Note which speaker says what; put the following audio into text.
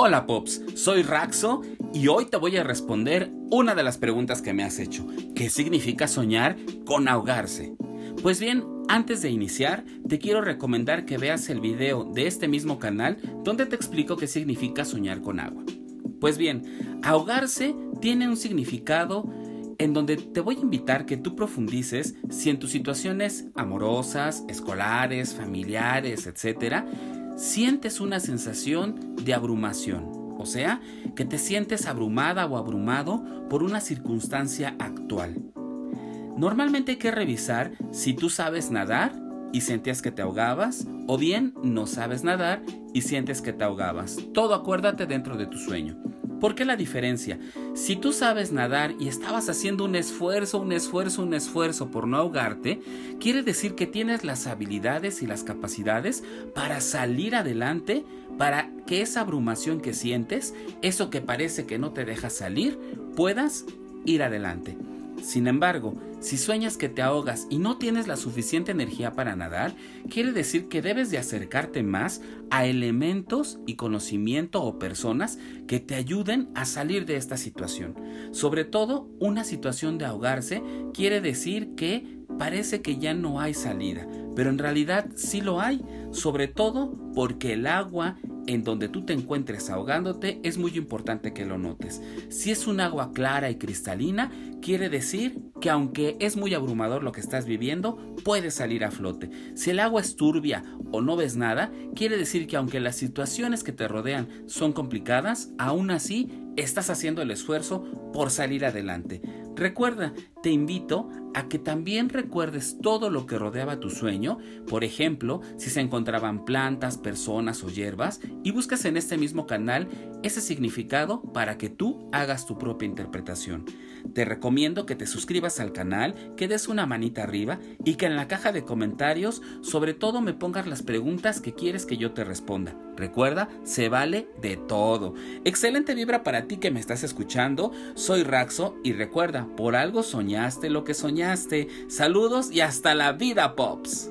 Speaker 1: Hola Pops, soy Raxo y hoy te voy a responder una de las preguntas que me has hecho. ¿Qué significa soñar con ahogarse? Pues bien, antes de iniciar, te quiero recomendar que veas el video de este mismo canal donde te explico qué significa soñar con agua. Pues bien, ahogarse tiene un significado en donde te voy a invitar que tú profundices si en tus situaciones amorosas, escolares, familiares, etc., sientes una sensación de abrumación, o sea, que te sientes abrumada o abrumado por una circunstancia actual. Normalmente hay que revisar si tú sabes nadar y sentías que te ahogabas, o bien no sabes nadar y sientes que te ahogabas. Todo acuérdate dentro de tu sueño. ¿Por qué la diferencia? Si tú sabes nadar y estabas haciendo un esfuerzo, un esfuerzo, un esfuerzo por no ahogarte, quiere decir que tienes las habilidades y las capacidades para salir adelante, para que esa abrumación que sientes, eso que parece que no te deja salir, puedas ir adelante. Sin embargo, si sueñas que te ahogas y no tienes la suficiente energía para nadar, quiere decir que debes de acercarte más a elementos y conocimiento o personas que te ayuden a salir de esta situación. Sobre todo, una situación de ahogarse quiere decir que parece que ya no hay salida, pero en realidad sí lo hay, sobre todo porque el agua en donde tú te encuentres ahogándote, es muy importante que lo notes. Si es un agua clara y cristalina, quiere decir que aunque es muy abrumador lo que estás viviendo, puedes salir a flote. Si el agua es turbia o no ves nada, quiere decir que aunque las situaciones que te rodean son complicadas, aún así estás haciendo el esfuerzo por salir adelante. Recuerda, te invito a que también recuerdes todo lo que rodeaba tu sueño, por ejemplo, si se encontraban plantas, personas o hierbas, y buscas en este mismo canal ese significado para que tú hagas tu propia interpretación. Te recomiendo que te suscribas al canal, que des una manita arriba y que en la caja de comentarios sobre todo me pongas las preguntas que quieres que yo te responda. Recuerda, se vale de todo. Excelente vibra para ti que me estás escuchando. Soy Raxo y recuerda, por algo soñaste lo que soñaste. Saludos y hasta la vida, Pops.